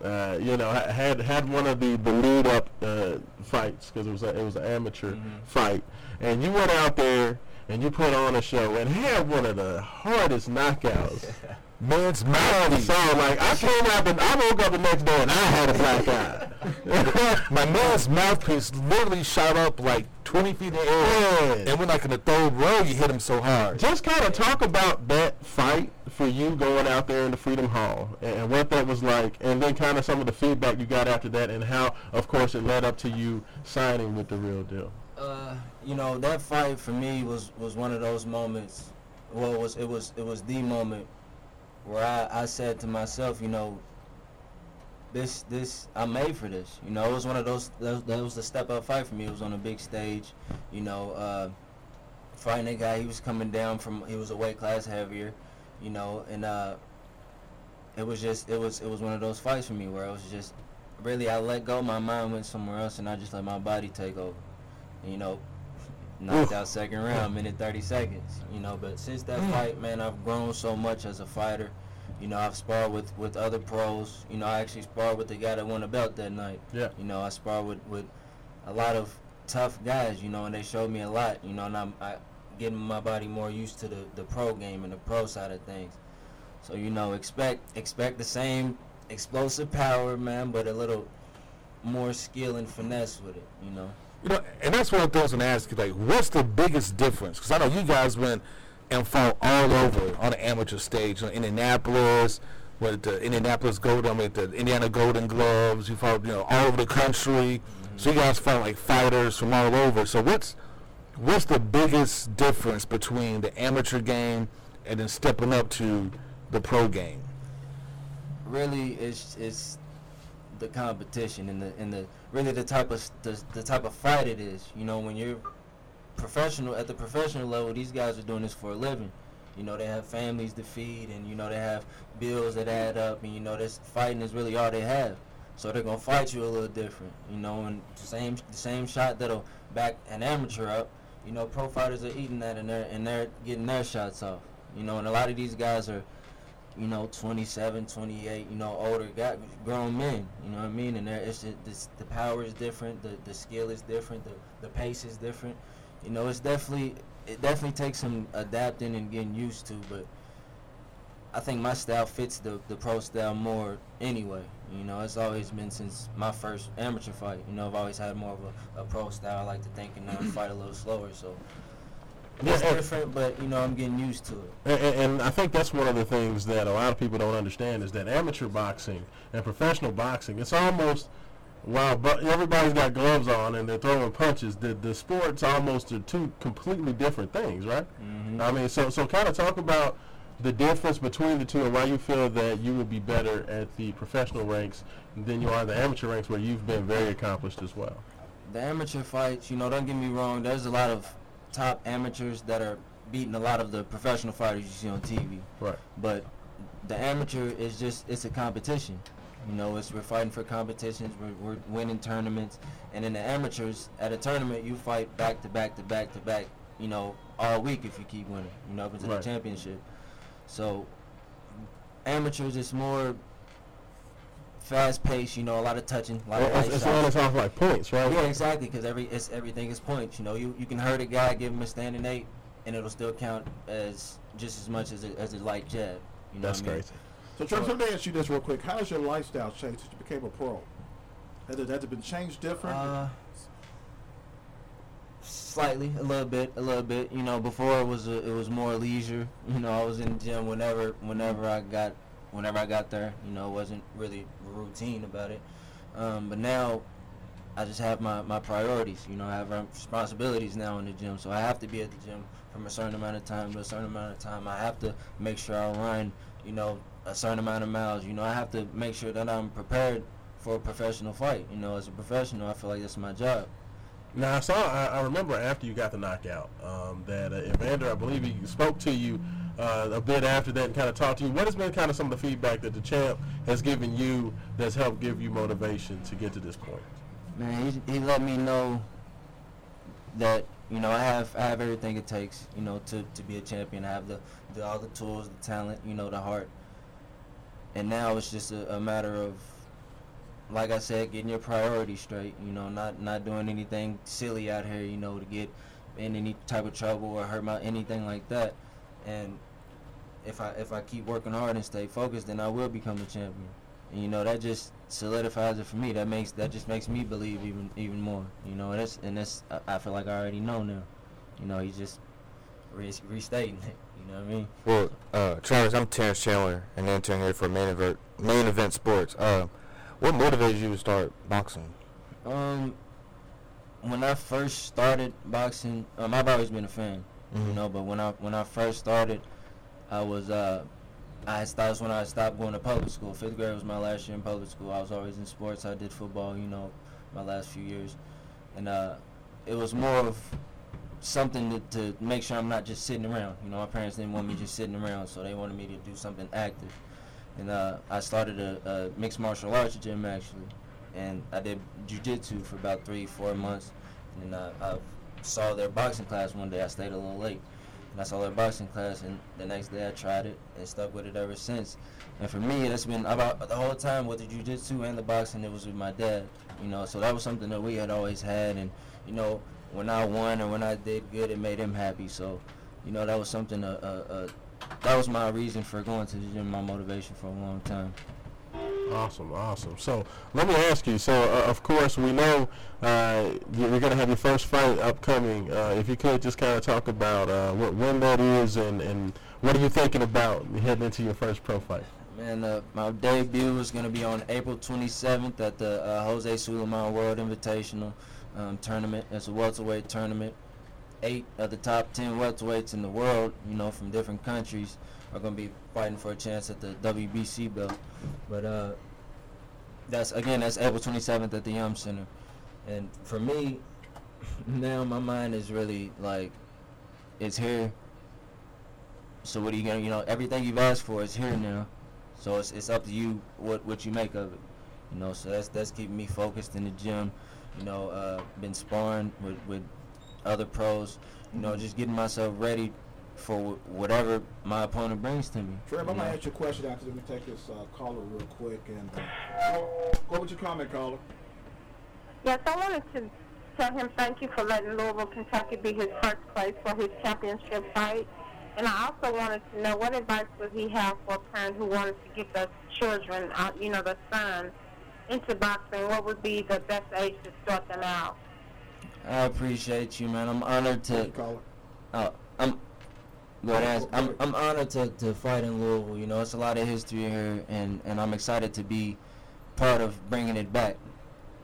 Uh, you know, had had one of the, the lead up uh, fights because it was a, it was an amateur fight, and you went out there and you put on a show and had one of the hardest knockouts. (laughs) Man's mouth. So like I came out and I woke up the next day and I had a black eye. (laughs) My man's mouthpiece literally shot up like 20 feet in the air. And went like in the third row, you hit him so hard. Just kind of talk about that fight for you going out there in the Freedom Hall and, and what that was like, and then kind of some of the feedback you got after that, and how, of course, it led up to you signing with the Real Deal. Uh, you know that fight for me was was one of those moments. Well, it was it was it was the moment where I, I said to myself, you know, this this I'm made for this. You know, it was one of those that, was the step up fight for me. It was on a big stage. You know, uh, fighting a guy. He was coming down from he was a weight class heavier. You know, and uh, it was just it was it was one of those fights for me where it was just really I let go. My mind went somewhere else, and I just let my body take over. And, you know, knocked out second round, minute 30 seconds. You know, but since that Mm. fight, man, I've grown so much as a fighter. You know, I've sparred with, with other pros. You know, I actually sparred with the guy that won the belt that night. Yeah. You know, I sparred with, with a lot of tough guys, you know, and they showed me a lot, you know, and I'm I, getting my body more used to the, the pro game and the pro side of things. So, you know, expect expect the same explosive power, man, but a little more skill and finesse with it, you know. You know, and that's one of I was gonna ask you. Like, what's the biggest difference? Because I know you guys went and fought all over on the amateur stage, you know, Indianapolis, with the Indianapolis Golden, with the Indiana Golden Gloves. You fought, you know, all over the country. Mm-hmm. So you guys fought like fighters from all over. So what's what's the biggest difference between the amateur game and then stepping up to the pro game? really it's it's the competition and the and the really the type of the, the type of fight it is. You know, when you're professional at the professional level, these guys are doing this for a living. You know, they have families to feed, and you know they have bills that add up, and you know this fighting is really all they have. So they're gonna fight you a little different. You know, and same the same shot that'll back an amateur up. you know, pro fighters are eating that and they're and they're getting their shots off. You know, and a lot of these guys are, you know, 27, 28, you know, older got grown men. You know what I mean? And they're, it's just, this, the power is different, the the skill is different, the the pace is different. You know, it's definitely it definitely takes some adapting and getting used to, but I think my style fits the the pro style more anyway. You know, it's always been since my first amateur fight. You know, I've always had more of a, a pro style. I like to think and fight a little slower, so it's Yeah, different. But you know, I'm getting used to it. And, and- I think that's one of the things that a lot of people don't understand is that amateur boxing and professional boxing, it's almost while but everybody's got gloves on and they're throwing punches, the the sports almost are two completely different things, right? Mm-hmm. I mean, so so kind of talk about the difference between the two and why you feel that you would be better at the professional ranks than you are the amateur ranks where you've been very accomplished as well. the amateur fights, you know, don't get me wrong, there's a lot of top amateurs that are beating a lot of the professional fighters you see on TV. Right. But the amateur is just it's a competition. You know, it's we're fighting for competitions, we're, we're winning tournaments, and in the amateurs at a tournament you fight back to back to back to back, you know, all week if you keep winning, you know, up into Right. the championship. So amateurs, it's more fast pace. you know, a lot of touching, a lot Well, light it's, it's shots. on it's off like points, right? Yeah, exactly. Because every it's everything is points. You know, you, you can hurt a guy, give him a standing eight, and it'll still count as just as much as a, as a light jab. You know That's what I mean? crazy. So, Travis, let me ask you this real quick. How has your lifestyle changed since you became a pro? Has it, has it been changed different? Uh, slightly, a little bit, a little bit. You know, before it was a, it was more leisure. You know, I was in the gym whenever whenever I got whenever I got there. You know, it wasn't really routine about it. Um, but now I just have my, my priorities. You know, I have responsibilities now in the gym, so I have to be at the gym from a certain amount of time to a certain amount of time. I have to make sure I run, you know, a certain amount of miles. You know, I have to make sure that I'm prepared for a professional fight. You know, as a professional, I feel like that's my job. Now I saw. I, I remember after you got the knockout um, that uh, Evander, I believe he spoke to you uh, a bit after that and kind of talk to you. What has been kind of some of the feedback that the champ has given you that's helped give you motivation to get to this point? Man, he, he let me know that you know I have I have everything it takes you know to, to be a champion. I have the, the all the tools, the talent, you know, the heart. And now it's just a, a matter of, like I said, getting your priorities straight. You know, not not doing anything silly out here. You know, to get in any type of trouble or hurt my anything like that. And if I if I keep working hard and stay focused, then I will become a champion. And you know that just solidifies it for me. That makes that just makes me believe even even more. You know, that's and that's I, feel like I already know now. You know, he's just re- restating it. You know what I mean? Well, uh, Travis, I'm Terrence Chandler, an intern here for Main Event, Main Event Sports. Uh, what motivated you to start boxing? Um, when I first started boxing, um, I've always been a fan, you Mhm. know. But when I when I first started, I was uh, I was when I stopped going to public school. Fifth grade was my last year in public school. I was always in sports. I did football, you know, my last few years, and uh, it was more of something to, to make sure I'm not just sitting around. You know, my parents didn't want me just sitting around, so they wanted me to do something active. And uh, I started a, a mixed martial arts gym actually, and I did jujitsu for about three, four months. And uh, I saw their boxing class one day. I stayed a little late, and I saw their boxing class. And the next day I tried it and stuck with it ever since. And for me, that's been about the whole time with the jujitsu and the boxing. It was with my dad, you know. So that was something that we had always had, and you know, when I won or when I did good, it made him happy. So, you know, that was something. Uh, uh, uh, that was my reason for going to the gym, my motivation for a long time. Awesome, awesome. So let me ask you. So uh, of course we know uh, you- you're going to have your first fight upcoming. Uh, if you could just kind of talk about uh, what when that is and and what are you thinking about heading into your first pro fight? Man, uh, my debut is going to be on April 27th at the uh, Jose Sulaiman World Invitational um, Tournament. It's a welterweight tournament. Eight of the top 10 welterweights in the world, you know, from different countries, are going to be fighting for a chance at the WBC belt. But uh, that's again, that's April 27th at the Yum Center. And for me, (laughs) now my mind is really like, it's here. So what are you gonna, you know, everything you've asked for is here now. So it's it's up to you what what you make of it. You know, so that's that's keeping me focused in the gym. You know, uh, been sparring with with other pros. You know, just getting myself ready for whatever my opponent brings to me. Trev, I'm gonna ask you a question after we take this uh, caller real quick and uh, go with your comment, caller. Yes, I wanted to tell him thank you for letting Louisville, Kentucky be his first place for his championship fight. And I also wanted to know what advice would he have for a parent who wanted to get the children, uh, you know, the son, into boxing. What would be the best age to start them out? I appreciate you, man. I'm honored to. Uh, I'm. I'm, I'm honored to, to fight in Louisville. You know, it's a lot of history here, and, and I'm excited to be part of bringing it back.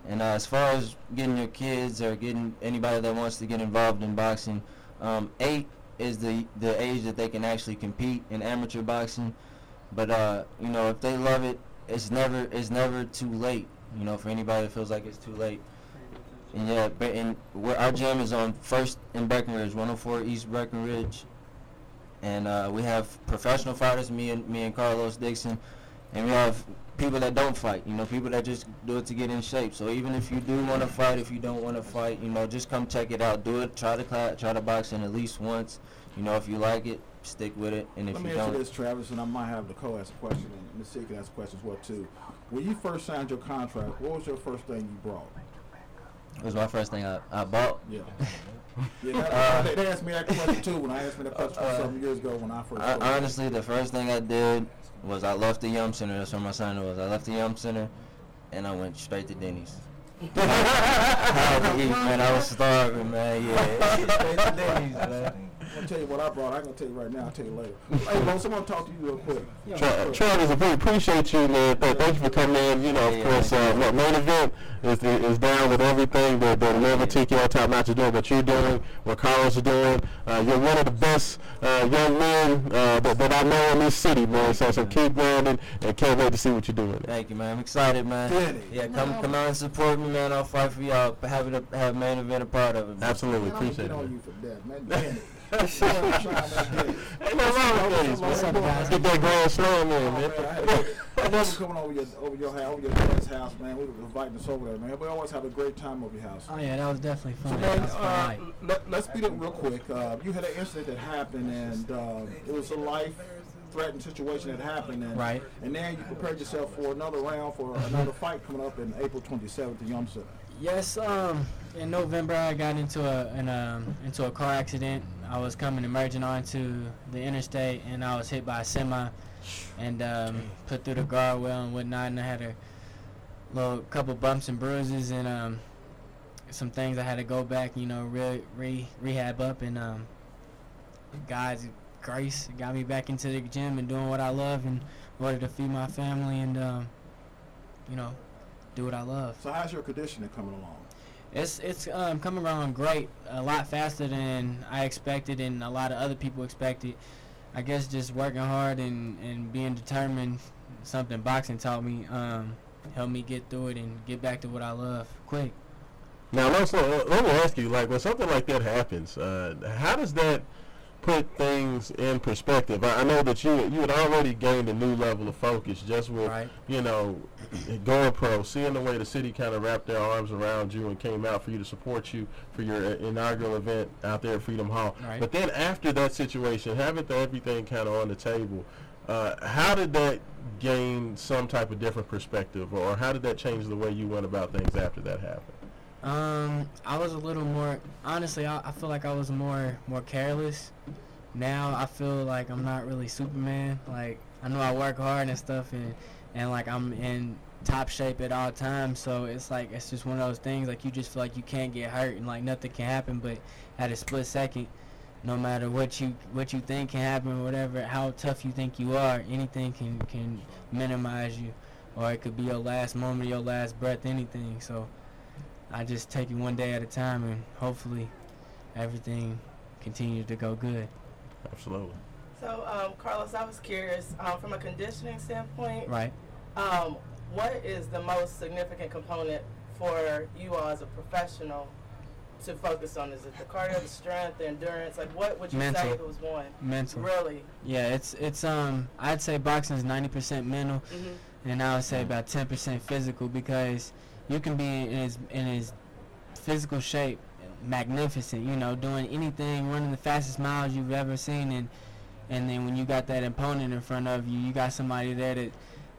And uh, as far as getting your kids or getting anybody that wants to get involved in boxing, um, eight is the the age that they can actually compete in amateur boxing. But uh, you know, if they love it, it's never it's never too late. You know, for anybody that feels like it's too late. And yeah, but and our gym is on First in Breckenridge, 104 East Breckenridge, and uh, we have professional fighters, me and me and Carlos Dixon, and we have people that don't fight. You know, people that just do it to get in shape. So even if you do want to fight, if you don't want to fight, you know, just come check it out. Do it. Try to cla- try to box in at least once. You know, if you like it, stick with it, and if Let you me ask don't, you this, Travis, and I might have Nicole ask a question, and Miss C can ask a question as well too. When you first signed your contract, what was your first thing you brought? it was my first thing I, I bought. Yeah. (laughs) Yeah, that, Uh, they, they asked me that question too when I asked me that question Uh, some years ago when I first. I, honestly, the first thing I did was I left the Yum Center. That's where my sign was. I left the Yum Center, and I went straight to Denny's. I (laughs) had to eat, man. I was starving, man. Yeah, straight to Denny's, man. I'm gonna tell you what I brought. I'm gonna tell you right now. I'll tell you later. (laughs) hey, bro, someone talk to you real quick. Tra- Travis, we appreciate you, man. Th- Thank you for coming in. You know, of course, uh, look, main event is is down with everything that that Level TKO Top Notch is doing, what you're doing, what Carlos is doing. Uh, you're one of the best uh, young men uh, that, that I know in this city, man. So, so keep grinding, and can't wait to see what you're doing. Thank you, man. I'm excited, man. Denny. Yeah, come come out and support me, man. I'll fight for y'all. Happy to have main event a part of it. Man. Absolutely, Man, I'm gonna appreciate get it. On you for that, man. Danny. Ain't no wrong with Denny's, man. Get that grand slam in, man. I love coming over your over your house, over your dad's house, man. We were inviting us over there, man. We always have a great time over your house. Oh yeah, that was definitely So, fun. man, was uh, night. let, let's beat it real quick. Uh, you had an incident that happened, and uh, it was a life-threatening situation that happened, and Right. and then you prepared yourself for another round for another fight coming up in April 27th in Yum Center. Yes, um, in November I got into a an, um, into a car accident. I was coming emerging onto the interstate and I was hit by a semi and um, put through the guardrail and whatnot. And I had a little couple bumps and bruises and um, some things I had to go back, you know, re, re rehab up. And um, God's grace got me back into the gym and doing what I love in order to feed my family and um, you know do what I love. So how's your conditioning coming along? It's it's um, coming along great, a lot faster than I expected, and a lot of other people expected. I guess just working hard and, and being determined, something boxing taught me, um, helped me get through it and get back to what I love quick. Now, let's, let let me ask you, like, when something like that happens, uh, how does that put things in perspective? I, I know that you you had already gained a new level of focus just with, you know, (clears throat) going pro, seeing the way the city kind of wrapped their arms around you and came out for you to support you for your uh, inaugural event out there at Freedom Hall. Right. But then after that situation, having everything kind of on the table, uh, how did that gain some type of different perspective, or how did that change the way you went about things after that happened? Um, I was a little more honestly. I, I feel like I was more more careless. Now I feel like I'm not really Superman. Like I know I work hard and stuff, and and like I'm in top shape at all times. So it's like it's just one of those things. Like you just feel like you can't get hurt and like nothing can happen. But at a split second, no matter what you what you think can happen, whatever, how tough you think you are, anything can can minimize you, or it could be your last moment, your last breath, anything. So. I just take it one day at a time, and hopefully, everything continues to go good. Absolutely. So, um, Carlos, I was curious, um, from a conditioning standpoint, Right. um, what is the most significant component for you all as a professional to focus on? Is it the cardio, the strength, the endurance? Like, what would you say if it was one? Mental. Really? Yeah, it's it's um I'd say boxing is ninety percent mental, Mhm. and I would say about ten percent physical because you can be in his in his physical shape magnificent. You know, doing anything, running the fastest miles you've ever seen, and and then when you got that opponent in front of you, you got somebody there that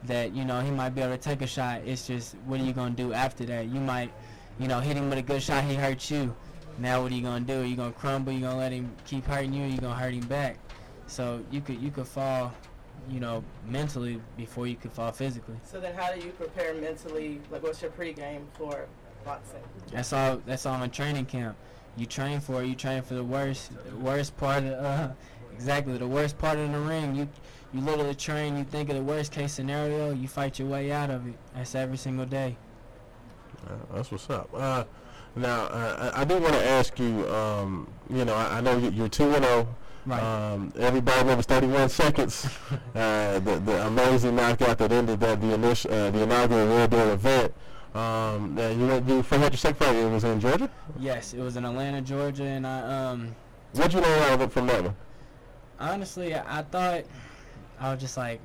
that you know he might be able to take a shot. It's just what are you gonna do after that? You might, you know, hit him with a good shot, he hurts you. Now what are you gonna do? Are you gonna crumble? You gonna let him keep hurting you? Or you gonna hurt him back? So you could you could fall, you know, mentally before you could fall physically. So then, how do you prepare mentally? Like, what's your pregame for boxing? That's all. That's all in training camp. You train for it. You train for the worst, worst part of uh, exactly the worst part of the ring. You you literally train. You think of the worst case scenario. You fight your way out of it. That's every single day. Uh, that's what's up. Uh, now, uh, I, I do want to ask you. Um, you know, I, I know you- you're two and zero. Right. Um, everybody remembers 31 seconds. (laughs) Uh, the, the amazing knockout that ended that the initial, uh, the inaugural Real Deal event. Um, uh, you went, you had your second fight. It was in Georgia. Yes, it was in Atlanta, Georgia, and I um. What'd you learn out of it from that one? Honestly, I, I thought I was just like,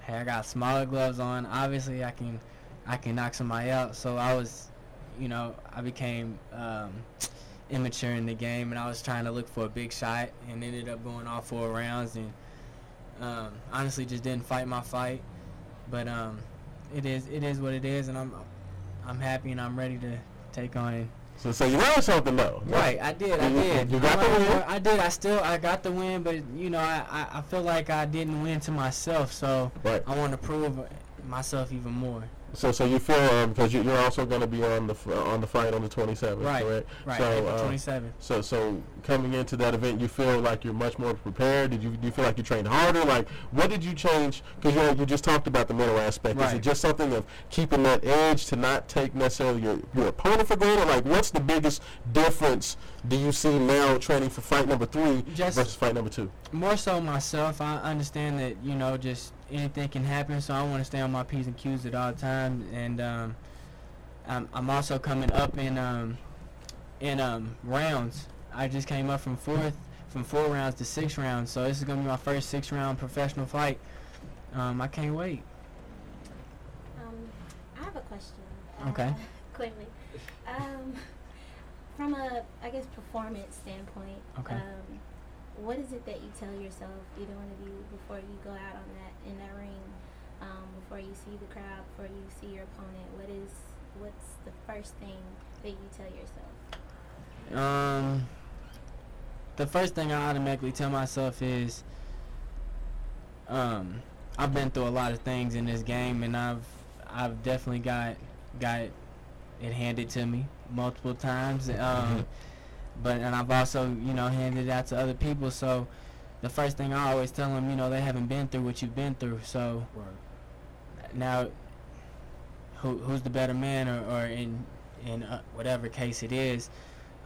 hey, I got smaller gloves on. Obviously, I can, I can knock somebody out. So I was, you know, I became um, immature in the game, and I was trying to look for a big shot, and ended up going all four rounds, and um, honestly, just didn't fight my fight. But um, it is, it is what it is, and I'm, I'm happy, and I'm ready to take on. So, so you learned something though. Right, I did, I did. You got I, the win. I did. I still, I got the win, but you know, I, I, I feel like I didn't win to myself, so Right. I want to prove myself even more. So, so you feel um, because you, you're also going to be on the f- uh, on the fight on the 27th, Right, correct? right, So, April uh, 27th. So, so coming into that event, you feel like you're much more prepared. Did you do you feel like you trained harder? Like, what did you change? Because you you just talked about the mental aspect. Is it just something of keeping that edge to not take necessarily your your opponent for granted? Like, what's the biggest difference do you see now training for fight number three Just- versus fight number two? More so myself. I understand that you know just anything can happen, so I want to stay on my p's and q's at all times. And um, I'm, I'm also coming up in um, in um, rounds. I just came up from fourth, from four rounds to six rounds. So this is gonna be my first six round professional fight. Um, I can't wait. Um, I have a question. Okay. Uh, (laughs) quickly. Um, from a, I guess, performance standpoint. Okay. Um, what is it that you tell yourself, either one of you, before you go out on that in that ring, um, before you see the crowd, before you see your opponent? What is, what's the first thing that you tell yourself? Um, the first thing I automatically tell myself is, um, I've been through a lot of things in this game, and I've I've definitely got got it handed to me multiple times. Um, but and I've also you know handed it out to other people. So the first thing I always tell them, you know, they haven't been through what you've been through. So now, who who's the better man, or, or in in uh, whatever case it is,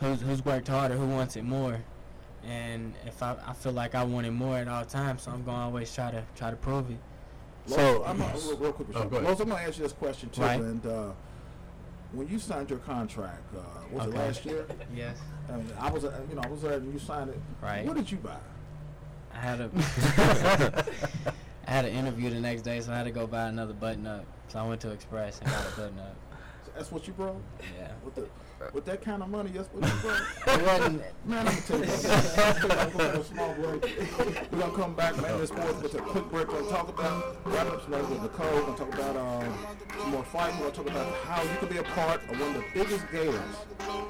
who's who's worked harder, who wants it more, and if I, I feel like I want it more at all times, so I'm gonna always try to try to prove it. So I'm gonna, real, real quick, Oh, go I'm gonna ask you this question too. Right. And uh, when you signed your contract, uh, was Okay. it last year? Yes. I mean, I was, uh, you know, I was there and you signed it. Right. What did you buy? I had a (laughs) I had an interview the next day, so I had to go buy another button up. So I went to Express and got a button up. That's what you brought? Yeah. With the with that kind of money, that's what you (laughs) brought? It wasn't- Man, I'm gonna tell you something. (laughs) I'm gonna go a small break. We're gonna come back, man, this sports with a quick break. We're gonna talk about wrap up some things with Nicole. We're gonna talk about um, some more fighting. We're gonna talk about how you can be a part of one of the biggest galas.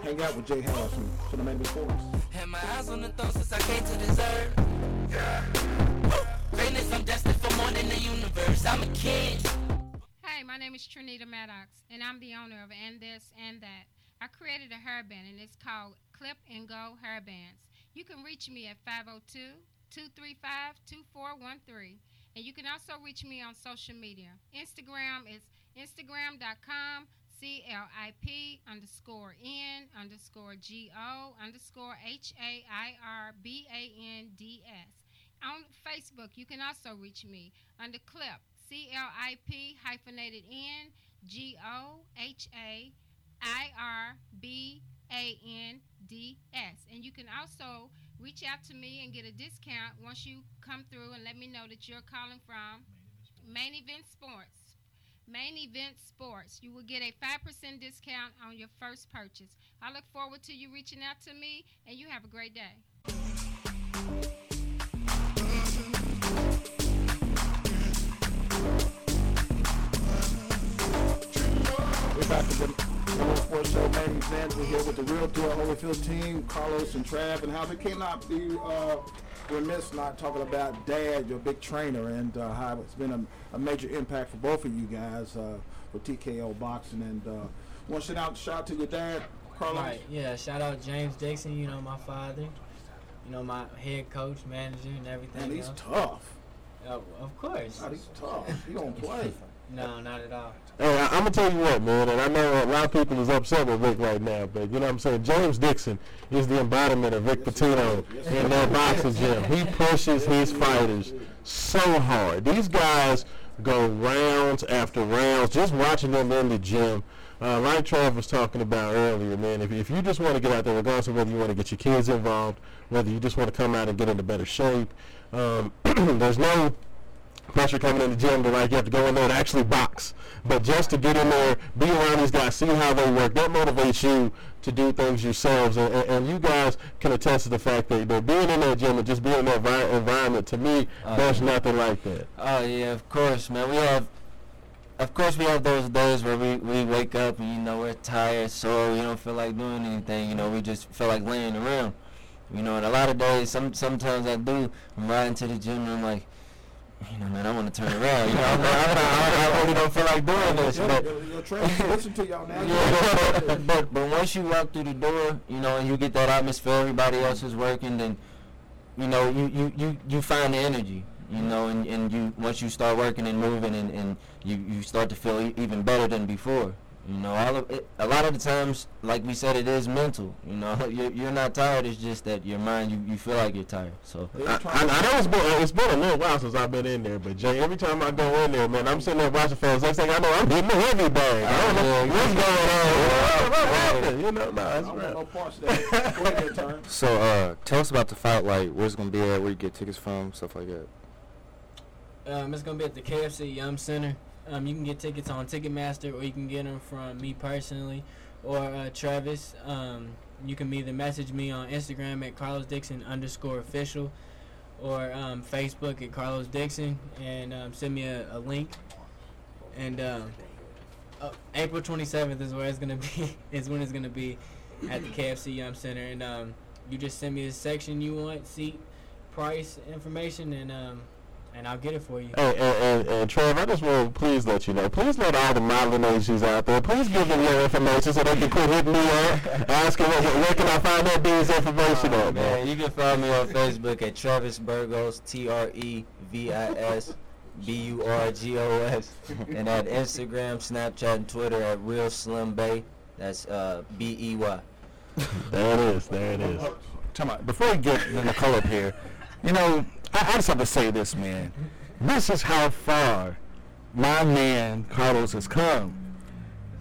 Hang out with Jay Harris from, from the Main Event Sports. Had my eyes on the throne since I came to this earth. Greatness, I'm destined for more than the universe. I'm a kid. Hey, my name is Trinita Maddox, and I'm the owner of And This and That. I created a hairband, and it's called Clip and Go Hairbands. You can reach me at 502 235 2413. And you can also reach me on social media. Instagram is instagram.com C-L-I-P underscore N underscore G-O underscore H-A-I-R-B-A-N-D-S. On Facebook, you can also reach me under Clip, C L I P hyphenated N G O H A I R B A N D S. And you can also reach out to me and get a discount once you come through and let me know that you're calling from Main Event Sports. Main Event Sports. You will get a 5% discount on your first purchase. I look forward to you reaching out to me, and you have a great day. We're back World Sports Show main event. We're here with the real deal Holyfield team, Carlos and Trav, and how they cannot be uh, remiss not talking about Dad, your big trainer, and uh, how it's been a, a major impact for both of you guys uh, for TKO boxing. And uh, want to shout out, shout out to your dad, Carlos. Right, yeah. Shout out James Dixon, you know, my father. You know, my head coach, manager, and everything. Man, he's else. tough. Uh, of course. God, he's tough. He don't play. (laughs) No, not at all. Hey, I, I'm gonna tell you what, man, and I know a lot of people is upset with Rick right now, but you know what I'm saying. James Dixon is the embodiment of Rick Pitino in that boxing gym. He pushes his fighters so hard. These guys go rounds after rounds. Just watching them in the gym. Uh, like Trav was talking about earlier, man, if, if you just want to get out there, regardless of whether you want to get your kids involved, whether you just want to come out and get into better shape, um, (clears throat) there's no pressure coming in the gym to like you have to go in there and actually box. But just to get in there, be around these guys, see how they work, that motivates you to do things yourselves. And, and, and you guys can attest to the fact that, that being in that gym and just being in that vi- environment, to me, Uh, there's nothing like that. Oh yeah, of course, man. We have, of course, we have those days where we, we wake up and you know we're tired, sore, we don't feel like doing anything. You know, we just feel like laying around. You know, and a lot of days, some sometimes I do. I'm riding to the gym and I'm like, you know, man, I want to turn around. You know, I'm I, I, I really don't feel like doing this, Your, but. trainer listen to y'all now. Yeah, but, but but once you walk through the door, you know, and you get that atmosphere, everybody else is working, then you know, you, you, you, you find the energy, you know, and, and you once you start working and moving and, and you, you start to feel e- even better than before. You know, all of it, a lot of the times, like we said, it is mental. You know, (laughs) you're, you're not tired. It's just that your mind, you, you feel like you're tired. So I, I, I know it's been, it's been a little while since I've been in there, but Jay, every time I go in there, man, I'm sitting there watching films. Next thing I know, I'm hitting the heavy bag. I don't know what's going on. What happened? You know, no, it's I don't real. want no parts of that. Go ahead, turn. (laughs) So, uh, tell us about the fight. Like, where's it gonna be at? Where you get tickets from? Stuff like that. Um, it's gonna be at the KFC Yum Center. Um, you can get tickets on Ticketmaster, or you can get them from me personally, or uh, Travis. Um, you can either message me on Instagram at Carlos Dixon underscore official, or um, Facebook at Carlos Dixon, and um, send me a, a link. And uh, April 27th is where it's gonna be. (laughs) is when it's gonna be at the KFC Yum Center, and um, you just send me the section you want, seat, price, information, and um, and I'll get it for you. Hey, and, and, and Trev, I just want to please let you know. Please let all the modeling agencies out there, please give them your information so they can quit hitting me up, asking where, where can I find that dude's information Oh, at, man. man, you can find me on Facebook at Travis Burgos, T R E V I S B U R G O S, and at Instagram, Snapchat, and Twitter at Real Slim Bey. That's uh, B E Y. There it is. There it is. Time out. Before we get the Nicole up here, you know, I, I just have to say this, man. This is how far my man Carlos has come.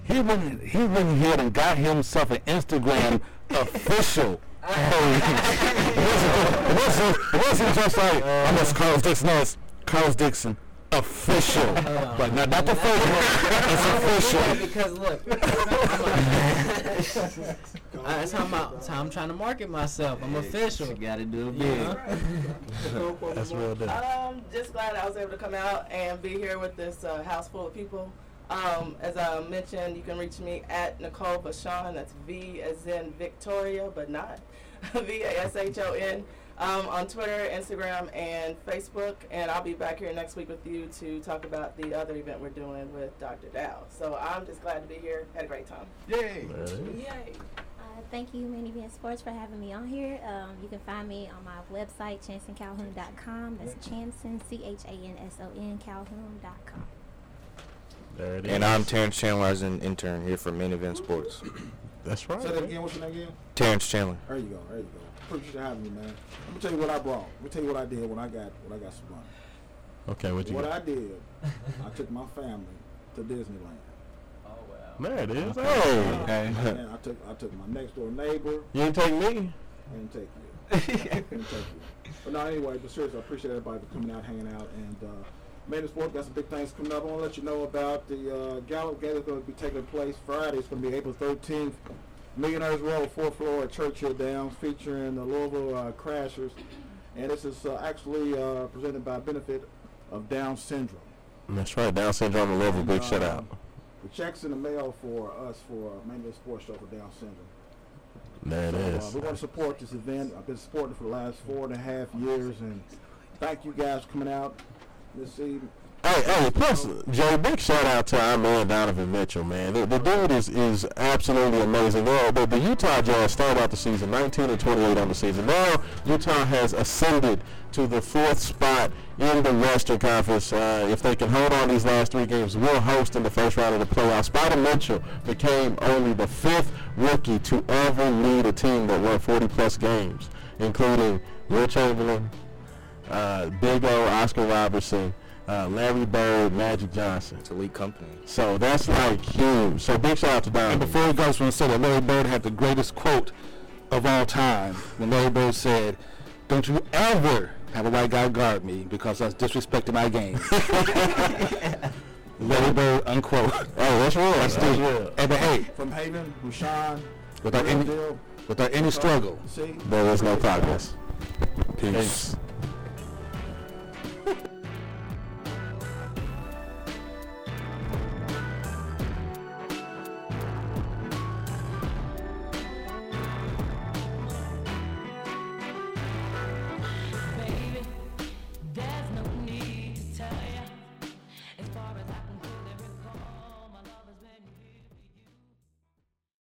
He went he went ahead and got himself an Instagram (laughs) official. it, wasn't, it wasn't just like I'm just Carlos Dixon. No, it's Carlos Dixon official. but not, not the fake one. (laughs) It's official. because look, (laughs) Uh, (laughs) that's how, I'm, how I'm trying to market myself. I'm official. You gotta do it big. (laughs) That's real deal. Um, just glad I was able to come out and be here with this uh, house full of people. Um, as I mentioned, you can reach me at Nicole Vashon. That's V as in Victoria, but not (laughs) V A S H O N. Um, on Twitter, Instagram, and Facebook, and I'll be back here next week with you to talk about the other event we're doing with Dr. Dow. So I'm just glad to be here. Had a great time. Yay! Yay! Uh, thank you, Main Event Sports, for having me on here. Um, you can find me on my website, chansoncalhoun.com. That's Chanson, C H A N S O N, Calhoun.com. There it is. And I'm Terrence Chandler as an intern here for Main Event Sports. That's right. Say that again. What's your name again? Terrence Chandler. There you go. There you go. Appreciate you having me, man. Let me tell you what I brought. Let me tell you what I did when I got when I got some money. Okay, what you What got? I did, I took my family to Disneyland. Oh wow! There it is. Okay. Hey. Okay. And I took I took my next door neighbor. You didn't take me? I didn't take you. I (laughs) didn't take you. But no, anyway, but seriously, I appreciate everybody for coming out, hanging out, and uh, Main Sport got some big things coming up. I want to let you know about the uh, Gallup game that's going to be taking place Friday. It's going to be April 13th. Millionaires Row, fourth floor at Churchill Downs, featuring the Louisville uh, Crashers. And this is uh, actually uh, presented by benefit of Down syndrome. That's right. Down syndrome and Louisville. Big Uh, shout out. The check's in the mail for us for mainly sports show for Down syndrome. There it so, is. Uh, we want to support this event. I've been supporting it for the last four and a half years, and thank you guys for coming out this evening. Hey, hey, plus, Joe, big shout out to our man Donovan Mitchell, man. The, the dude is, is absolutely amazing. Well, the, the Utah Jazz started out the season 19 and 28 on the season. Now, Utah has ascended to the fourth spot in the Western Conference. Uh, if they can hold on these last three games, will host in the first round of the playoffs. Spider Mitchell became only the fifth rookie to ever lead a team that won 40 plus games, including Wilt Chamberlain, uh, Big O, Oscar Robertson, uh, Larry Bird, Magic Johnson. It's elite company. So that's like huge. So big shout out to Don. And before he goes, from say that Larry Bird had the greatest quote of all time when Larry Bird said, "Don't you ever have a white guy guard me because that's disrespecting my game." (laughs) Larry Bird, unquote. Oh, that's real. That's That's still real. Hey, but hey, From Haven, Rushan, without any, without any struggle, See? There is no progress. Peace. Peace.